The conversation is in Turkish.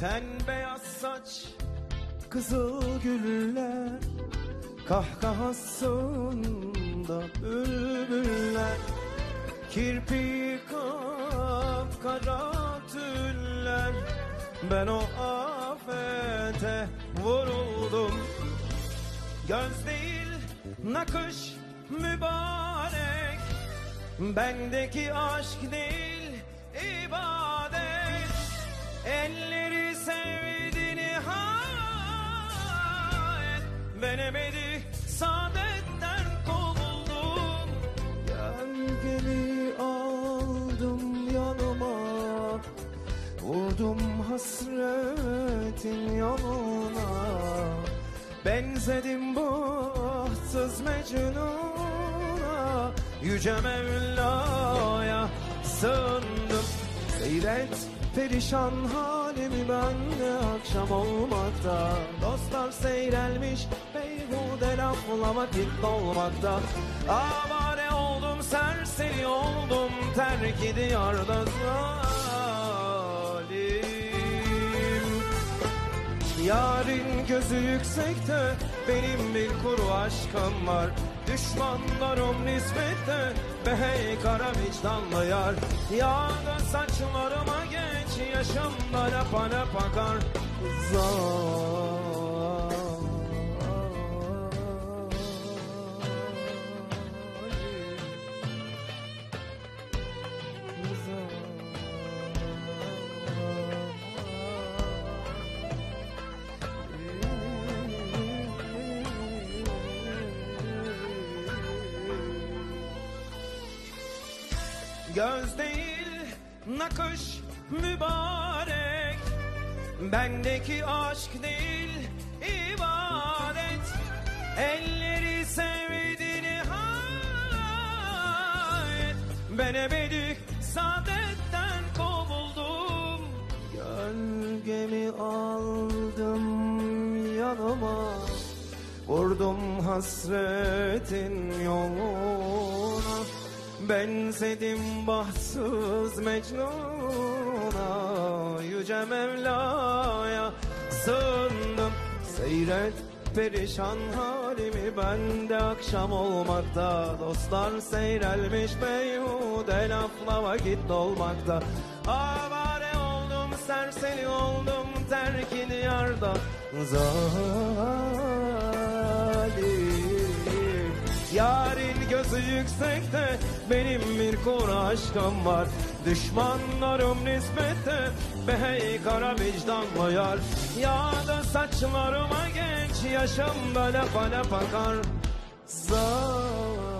Ten beyaz saç Kızıl güller Kahkahasında bülbüller Kirpi kapkara tüller. Ben o afete vuruldum. Göz değil nakış mübarek. Bendeki aşk değil ibadet. Elleri hasretin yoluna. Benzedim bahtsız Mecnun'a. Yüce Mevla'ya sığındım. Seyret perişan halimi ben de akşam olmakta. Dostlar seyrelmiş beyhude lafla vakit dolmakta Avare oldum serseri oldum terk diyarda zalim Yarın gözü yüksekte benim bir kuru aşkım var. Düşmanlarım nispette be hey kara vicdanlı yar. Ya da saçlarıma geç yaşamda lapa lapa kar Göz değil nakış mübarek. Bendeki aşk değil ibadet. Elleri sevdiğini hayet Ben ebedik saadetten kovuldum. Gölgemi aldım yanıma. Vurdum hasretin yoluna Benzedim bahtsız Mecnun'a Yüce Mevla'ya sığındım. Seyret perişan halimi ben de akşam olmakta. Dostlar seyrelmiş beyhude lafla vakit dolmakta. Avare oldum serseri oldum terk diyarda Zalim Yarın gözü yüksekte benim bir kuru aşkım var. Düşmanlarım nispette be hey kara vicdanlı yar Ya da saçlarıma genç yaşam böyle bana bakar. Zalim